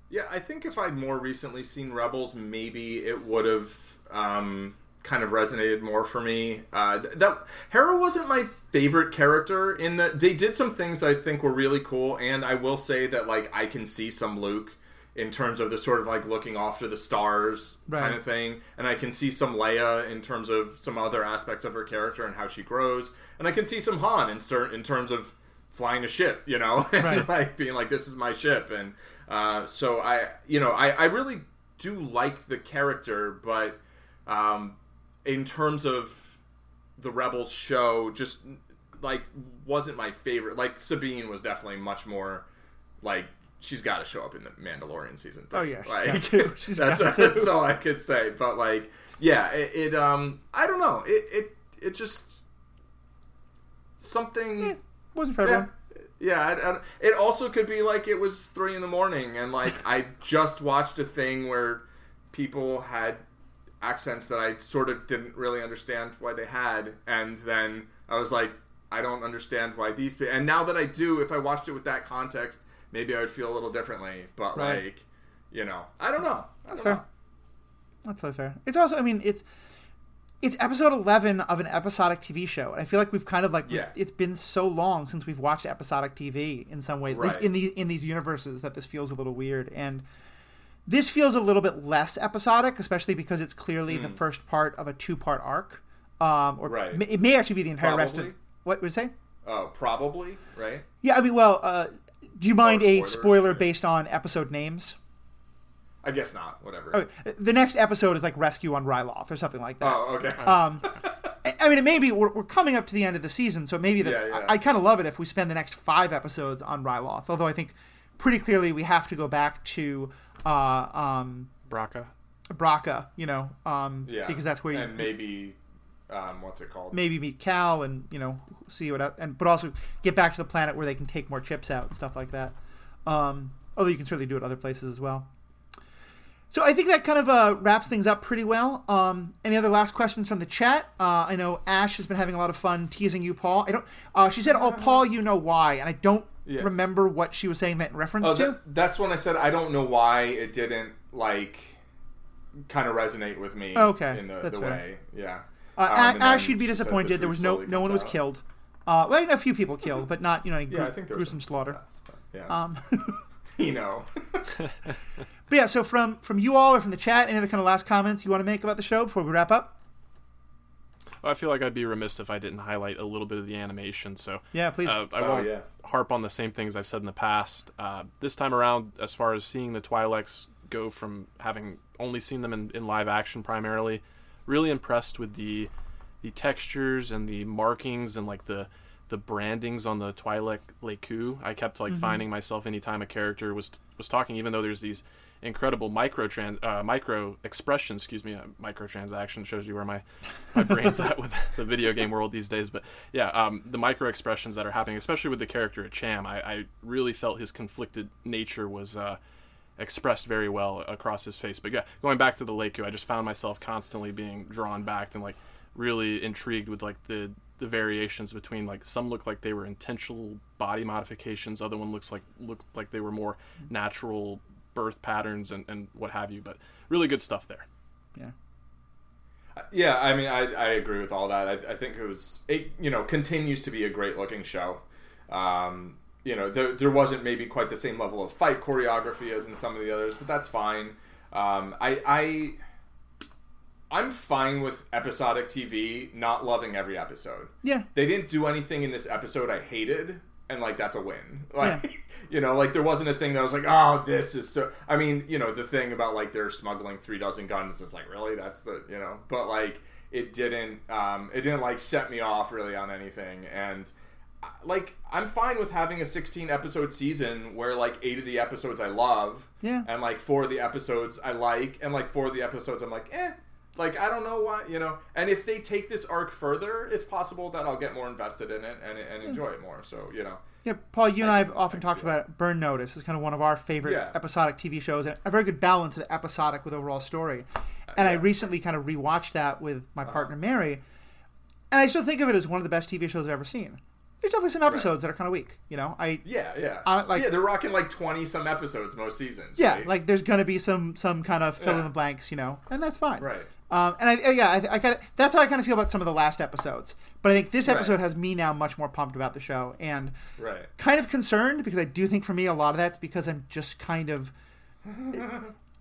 Yeah, I think if I'd more recently seen Rebels, maybe it would have um, kind of resonated more for me. Uh, that Hera wasn't my favorite character in that they did some things I think were really cool, and I will say that like I can see some Luke in terms of the sort of like looking off to the stars Right. kind of thing, and I can see some Leia in terms of some other aspects of her character and how she grows, and I can see some Han in, ster- in terms of flying a ship, you know, and Right. like being like, "This is my ship," and uh, so I, you know, I, I really do like the character, but um, in terms of the Rebels show, just like wasn't my favorite. Like Sabine was definitely much more like she's got to show up in the Mandalorian season. three. Oh, yeah, like, to. She's that's that's all I could say. But like, yeah, it, it um, I don't know, it it it just something. Eh, wasn't for Yeah, everyone. yeah. I, I, it also could be like it was three in the morning, and like I just watched a thing where people had accents that I sort of didn't really understand why they had, and then I was like, I don't understand why these. People, and now that I do, if I watched it with that context, maybe I would feel a little differently. But Right. like, You know, I don't know. I don't fair. know. That's totally fair. It's also, I mean, it's it's episode eleven of an episodic TV show, and I feel like we've kind of like Yeah. it's been so long since we've watched episodic TV in some ways, like Right. in the in these universes that this feels a little weird, and this feels a little bit less episodic, especially because it's clearly the first part of a two part arc, um, or Hmm. Right. may- it may actually be the entire rest of what would you say? Oh, probably right. Yeah, I mean, well, uh, do you mind a spoiler based on episode names? I guess not. Whatever. Okay, the next episode is like Rescue on Ryloth or something like that. Oh, okay. Um, I- I mean, it may be we're, we're coming up to the end of the season, so maybe that Yeah, yeah. I, I kind of love it if we spend the next five episodes on Ryloth. Although I think pretty clearly we have to go back to uh, um, Bracca. Bracca, you know, um, yeah. because that's where you and maybe um, what's it called? maybe meet Cal and you know see what and but also get back to the planet where they can take more chips out and stuff like that. Um, although you can certainly do it other places as well. So I think that kind of uh, wraps things up pretty well. Um, any other last questions from the chat? Uh, I know Ash has been having a lot of fun teasing you, Paul. I don't. Uh, she said, "Oh, Paul, you know why?" And I don't Yeah. remember what she was saying that in reference Oh, to. that, that's when I said I don't know why it didn't like kind of resonate with me. Okay, in the, that's the fair. way, yeah. Uh, Um, Ash, you'd be she says the disappointed. There was no no one was out. killed. Uh, well, a few people killed, but not you know any Yeah, gru- I think there was gruesome some slaughter. deaths, yeah, Um, you know. But yeah, so from from you all or from the chat, any other kind of last comments you want to make about the show before we wrap up? I feel like I'd be remiss if I didn't highlight a little bit of the animation. So Yeah, please. uh, I Oh, won't yeah. harp on the same things I've said in the past. Uh, this time around, as far as seeing the Twi'leks go from having only seen them in, in live action primarily, really impressed with the the textures and the markings and like the the brandings on the Twi'lek Leku. I kept like finding myself anytime a character was was talking, even though there's these incredible micro trans uh, micro expressions. Excuse me, uh, microtransaction shows you where my my brain's at with the video game world these days. But yeah, um, the micro expressions that are happening, especially with the character of Cham, I, I really felt his conflicted nature was. Uh, expressed very well across his face. But yeah, going back to the Leku, I just found myself constantly being drawn back and like really intrigued with like the the variations between like some look like they were intentional body modifications, other one looks like looked like they were more natural birth patterns and, and what have you. But really good stuff there. yeah. Yeah, I mean, I, I agree with all that. I, I think it was, it, you know, continues to be a great looking show. Um, you know, there, there wasn't maybe quite the same level of fight choreography as in some of the others, but that's fine. Um, I, I, I'm fine with episodic TV not loving every episode. Yeah. They didn't do anything in this episode I hated, and like that's a win. Like, Yeah. you know, like there wasn't a thing that I was like, oh, this is so. I mean, you know, the thing about like they're smuggling three dozen guns is like, really, that's the, you know, but like it didn't, um, it didn't like set me off really on anything, and uh, like I'm fine with having a 16 episode season where like eight of the episodes I love, Yeah. and like four of the episodes I like, and like four of the episodes I'm like, eh. Like I don't know why, you know. And if they take this arc further, it's possible that I'll get more invested in it and, and enjoy it more. So you know, Yeah, Paul, you and I have often I talked about. Burn Notice is kind of one of our favorite Yeah. episodic TV shows, and a very good balance of episodic with overall story. And I yeah. Uh-huh. recently kind of rewatched that with my partner Mary, and I still think of it as one of the best TV shows I've ever seen. There's definitely some episodes that are kind of weak, you know. I yeah, yeah, Uh, like- yeah. They're rocking like 20 some episodes most seasons. yeah, right? like there's gonna be some some kind of fill in the blanks, you know, and that's fine. right. Um, and I, yeah, I, I that's how I kind of feel about some of the last episodes. But I think this Right. episode has me now much more pumped about the show, and Right. kind of concerned because I do think for me a lot of that's because I'm just kind of.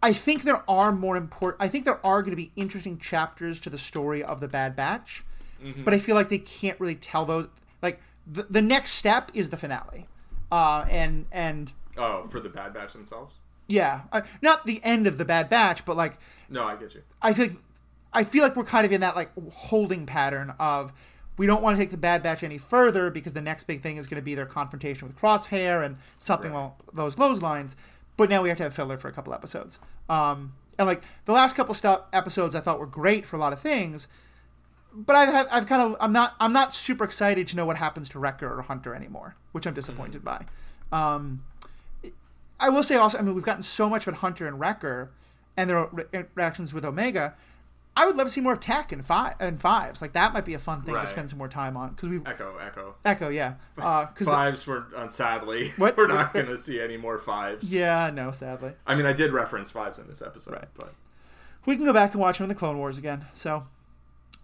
I think there are more important. I think there are going to be interesting chapters to the story of the Bad Batch, Mm-hmm. but I feel like they can't really tell those. Like the the next step is the finale, uh, and and Oh, for the Bad Batch themselves? yeah, uh, not the end of the Bad Batch, but like No, I get you. I feel like, I feel like we're kind of in that like holding pattern of we don't want to take the Bad Batch any further because the next big thing is going to be their confrontation with Crosshair and something Right. along those those lines. But now we have to have filler for a couple episodes. Um, and like the last couple stuff episodes, I thought were great for a lot of things. But I've I've kind of I'm not I'm not super excited to know what happens to Wrecker or Hunter anymore, which I'm disappointed by. Um, I will say also, I mean, we've gotten so much about Hunter and Wrecker and their re- interactions with Omega. I would love to see more of Tech and five and fives. Like that might be a fun thing Right. to spend some more time on because we Echo, Echo. Echo, yeah, uh, 'cause the- Fives were uh, sadly What? we're not going to see any more fives. yeah, no, sadly. I mean, I did reference fives in this episode, Right. but we can go back and watch them in the Clone Wars again. So,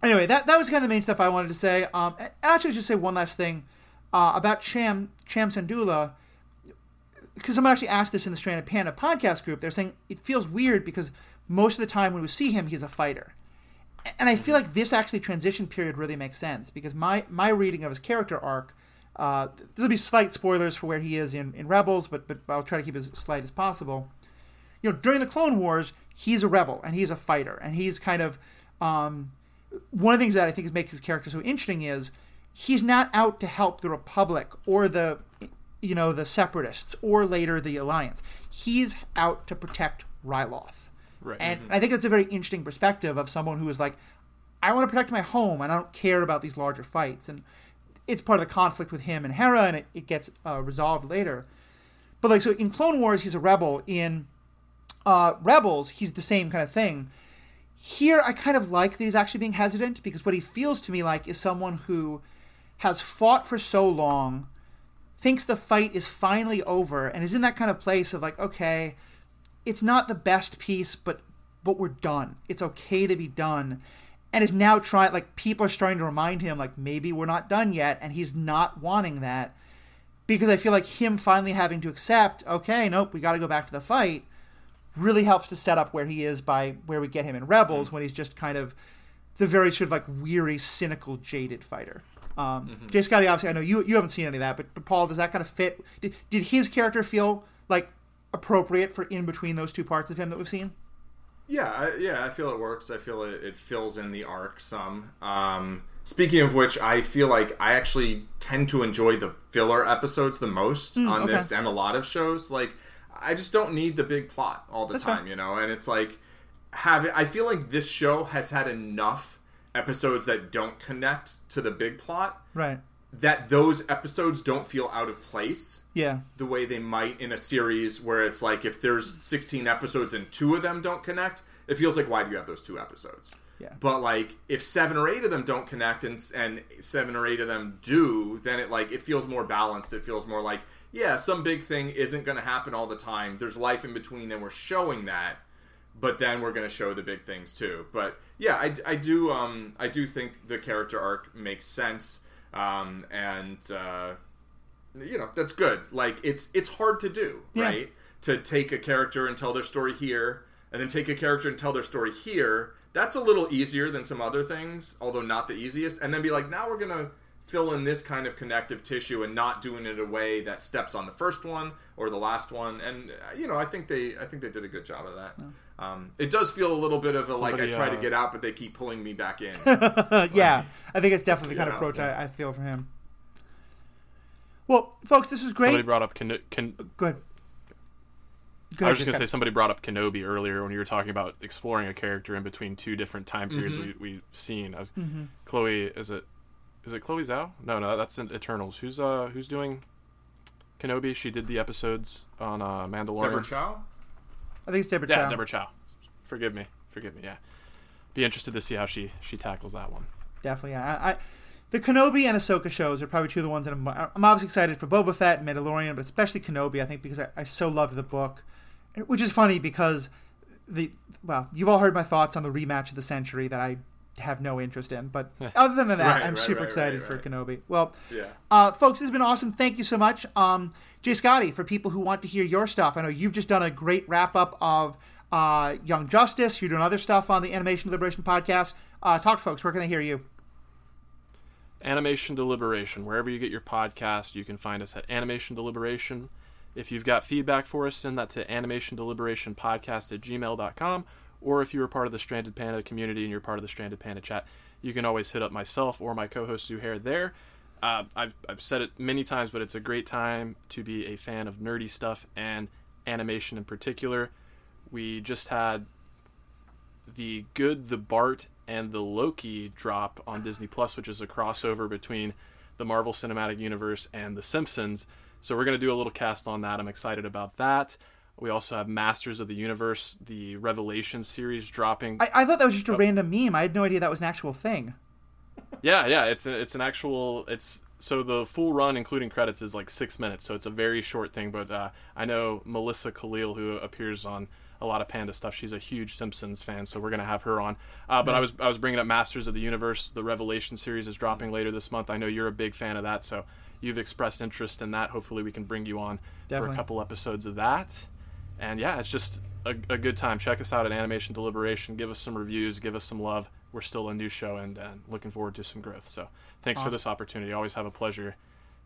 anyway, that that was kind of the main stuff I wanted to say. Um, actually, just say one last thing uh, about Cham Cham Syndulla, because someone actually asked this in the Stranded Panda podcast group. They're saying it feels weird because most of the time when we see him, he's a fighter, and I feel like this actually transition period really makes sense because my my reading of his character arc. Uh, there'll be slight spoilers for where he is in, in Rebels, but but I'll try to keep it as slight as possible you know, during the Clone Wars, he's a rebel and he's a fighter, and he's kind of um, one of the things that I think makes his character so interesting is he's not out to help the Republic or the you know the Separatists or later the Alliance. He's out to protect Ryloth, Right. and I think that's a very interesting perspective of someone who is like, I want to protect my home and I don't care about these larger fights, and it's part of the conflict with him and Hera, and it, it gets uh, resolved later. But like so in Clone Wars, he's a rebel. In uh, Rebels, he's the same kind of thing. Here, I kind of like that he's actually being hesitant because what he feels to me like is someone who has fought for so long, thinks the fight is finally over, and is in that kind of place of like, okay, it's not the best piece, but but we're done. It's okay to be done. And is now trying like people are starting to remind him like maybe we're not done yet, and he's not wanting that because I feel like him finally having to accept, okay, nope, we got to go back to the fight, really helps to set up where he is by where we get him in Rebels when he's just kind of the very sort of like weary, cynical, jaded fighter. Um, Jay Scotty, obviously, I know you you haven't seen any of that, but, but Paul, does that kind of fit? Did, did his character feel like appropriate for in between those two parts of him that we've seen? Yeah, I, yeah, I feel it works. I feel it, it fills in the arc some. Um, speaking of which, I feel like I actually tend to enjoy the filler episodes the most on Hmm, okay. this and a lot of shows. Like, I just don't need the big plot all the That's time, fair. you know. And it's like have I feel like this show has had enough episodes that don't connect to the big plot Right. that those episodes don't feel out of place Yeah. the way they might in a series where it's like if there's 16 episodes and two of them don't connect, it feels like why do you have those two episodes? Yeah. But like if seven or eight of them don't connect and and seven or eight of them do, then it like it feels more balanced. It feels more like yeah, some big thing isn't going to happen all the time. There's life in between, and we're showing that. But then we're going to show the big things too. But yeah, I, I do um I do think the character arc makes sense. Um and uh, you know that's good. Like it's it's hard to do Yeah. right? To take a character and tell their story here and then take a character and tell their story here. That's a little easier than some other things although not the easiest. And then be like now we're gonna fill in this kind of connective tissue and not doing it in a way that steps on the first one or the last one. And uh, you know i think they i think they did a good job of that. Um, it does feel a little bit of a like i Somebody, try to uh, get out but they keep pulling me back in. Yeah, I think it's definitely the kind of approach yeah. I, I feel for him. Well, folks, this is great. Somebody brought up Keno- Ken- Good. Good. I was just gonna say somebody brought up Kenobi earlier when you were talking about exploring a character in between two different time periods we, we've seen. I was Mm-hmm. Chloe. Is it is it Chloe Zhao? No, no, that's in Eternals. Who's uh who's doing Kenobi? She did the episodes on uh, Mandalorian. Deborah Chow? I think it's Deborah Yeah, Chow. Yeah, Deborah Chow. Forgive me, forgive me. Yeah, be interested to see how she she tackles that one. Definitely, yeah. I, I, the Kenobi and Ahsoka shows are probably two of the ones that I'm, I'm obviously excited for Boba Fett and Mandalorian, but especially Kenobi, I think, because I, I so loved the book. Which is funny because the well, you've all heard my thoughts on the rematch of the century that I have no interest in, but other than that, Right, I'm right, super right, excited for. Kenobi. Well, Yeah. Uh, folks, this has been awesome. Thank you so much. Um, Jay Scotty, for people who want to hear your stuff, I know you've just done a great wrap up of uh, Young Justice. You're doing other stuff on the Animation Liberation podcast. Uh, talk to folks. Where can they hear you? Animation Deliberation. Wherever you get your podcast, you can find us at Animation Deliberation. If you've got feedback for us, send that to animationdeliberationpodcast at gmail.com. Or if you are part of the Stranded Panda community and you're part of the Stranded Panda chat, you can always hit up myself or my co host Zuhair there. Uh, I've, I've said it many times, but it's a great time to be a fan of nerdy stuff and animation in particular. We just had the Good, the Bart, and the Loki drop on Disney Plus, which is a crossover between the Marvel Cinematic Universe and The Simpsons. So we're going to do a little cast on that. I'm excited about that. We also have Masters of the Universe, the Revelation series dropping. I, I thought that was just a random meme. I had no idea that was an actual thing. Yeah, yeah, it's a, it's an actual it's so the full run including credits is like six minutes, so it's a very short thing. But uh, I know Melissa Khalil who appears on a lot of Panda stuff. She's a huge Simpsons fan, so we're gonna have her on. Uh, but I was I was bringing up Masters of the Universe. The Revelation series is dropping later this month. I know you're a big fan of that, so you've expressed interest in that. Hopefully, we can bring you on Definitely. for a couple episodes of that. And yeah, it's just a, a good time. Check us out at Animation Deliberation. Give us some reviews. Give us some love. We're still a new show and, and looking forward to some growth. So thanks for this opportunity. Always have a pleasure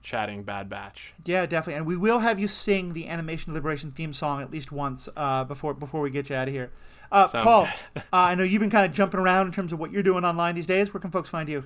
chatting Bad Batch. Yeah, definitely. And we will have you sing the Animation Liberation theme song at least once uh, before before we get you out of here. Uh, Paul, uh, I know you've been kind of jumping around in terms of what you're doing online these days. Where can folks find you?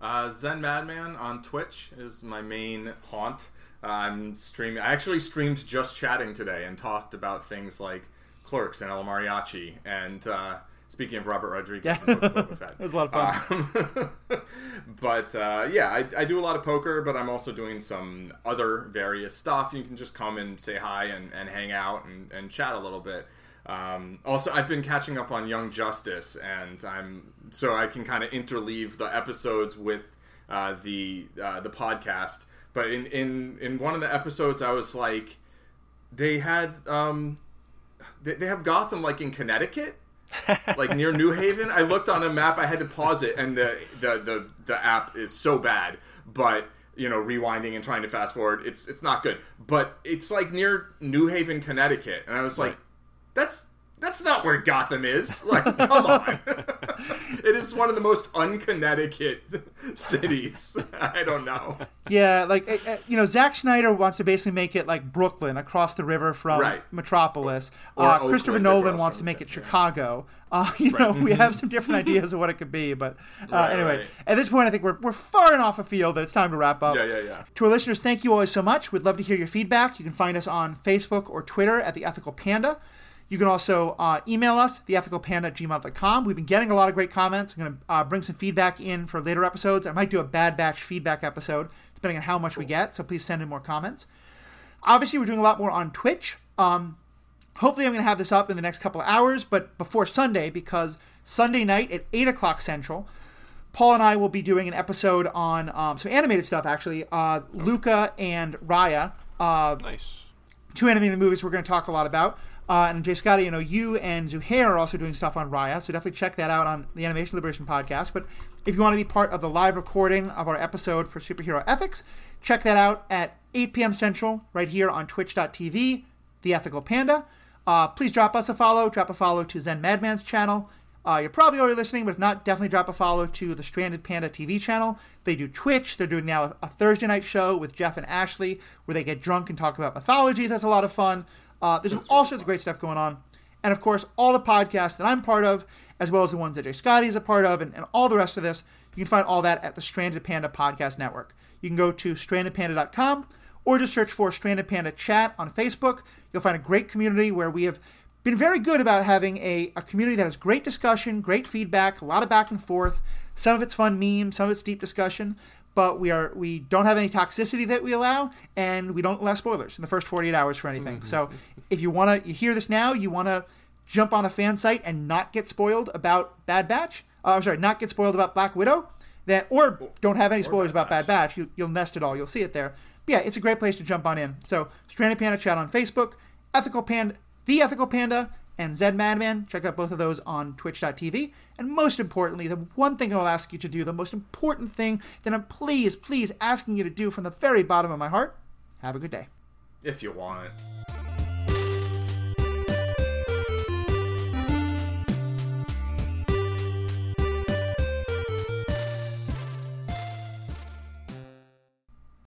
Uh, Zen Madman on Twitch is my main haunt. I'm streaming. I actually streamed just chatting today and talked about things like Clerks and El Mariachi. And uh, speaking of Robert Rodriguez, Yeah. and Boba Fett. It was a lot of fun. Um, but uh, yeah, I, I do a lot of poker, but I'm also doing some other various stuff. You can just come and say hi and, and hang out and, and chat a little bit. Um, also, I've been catching up on Young Justice, and I'm so I can kind of interleave the episodes with uh, the uh, the podcast. But in, in in one of the episodes, I was like, they had um, they, they have Gotham like in Connecticut like near New Haven. I looked on a map. I had to pause it, and the the the, the app is so bad. But you know, rewinding and trying to fast forward, it's it's not good. But it's like near New Haven, Connecticut, and I was like, Right. that's. That's not where Gotham is. Like, come on. it is one of the most un-Connecticut cities. I don't know. Yeah, like uh, uh, you know, Zack Snyder wants to basically make it like Brooklyn across the river from Right. Metropolis. Uh, Christopher Nolan wants to make it San- yeah. Chicago. Uh, you know, we have some different ideas of what it could be, but uh, Right, anyway, right. at this point, I think we're we're far enough afield that it's time to wrap up. Yeah, yeah, yeah. To our listeners, thank you always so much. We'd love to hear your feedback. You can find us on Facebook or Twitter at The Ethical Panda. You can also uh, email us, theethicalpanda at gmail.com. We've been getting a lot of great comments. I'm going to uh, bring some feedback in for later episodes. I might do a Bad Batch feedback episode, depending on how much we get, so please send in more comments. Obviously, we're doing a lot more on Twitch. Um, hopefully, I'm going to have this up in the next couple of hours, but before Sunday, because Sunday night at 8 o'clock Central, Paul and I will be doing an episode on um, some animated stuff, actually. Uh, Luca and Raya, uh, Nice. two animated movies we're going to talk a lot about. Uh, and Jay Scotty, you know, you and Zuhair are also doing stuff on Raya, so definitely check that out on the Animation Liberation podcast. But if you want to be part of the live recording of our episode for Superhero Ethics, check that out at 8 p.m. Central right here on twitch.tv, The Ethical Panda. Uh, please drop us a follow. Drop a follow to Zen Madman's channel. Uh, you're probably already listening, but if not, definitely drop a follow to the Stranded Panda TV channel. They do Twitch. They're doing now a, a Thursday night show with Jeff and Ashley where they get drunk and talk about mythology. That's a lot of fun. Uh, there's all sorts of great stuff going on. And of course, all the podcasts that I'm part of, as well as the ones that Jay Scotty is a part of, and, and all the rest of this, you can find all that at the Stranded Panda Podcast Network. You can go to strandedpanda.com or just search for Stranded Panda Chat on Facebook. You'll find a great community where we have been very good about having a, a community that has great discussion, great feedback, a lot of back and forth. Some of it's fun memes, some of it's deep discussion, but we are we don't have any toxicity that we allow, and we don't allow spoilers in the first 48 hours for anything. So if you want to, you hear this now, you want to jump on a fan site and not get spoiled about Bad Batch. Uh, I'm sorry, not get spoiled about Black Widow. That or don't have any spoilers Bad about Bad Batch. You, you'll nest it all. You'll see it there. But yeah, it's a great place to jump on in. So Stranded Panda chat on Facebook, Ethical Panda, The Ethical Panda, and Zed Madman. Check out both of those on Twitch.tv. And most importantly, the one thing I'll ask you to do, the most important thing that I'm please, please asking you to do from the very bottom of my heart. Have a good day. If you want it.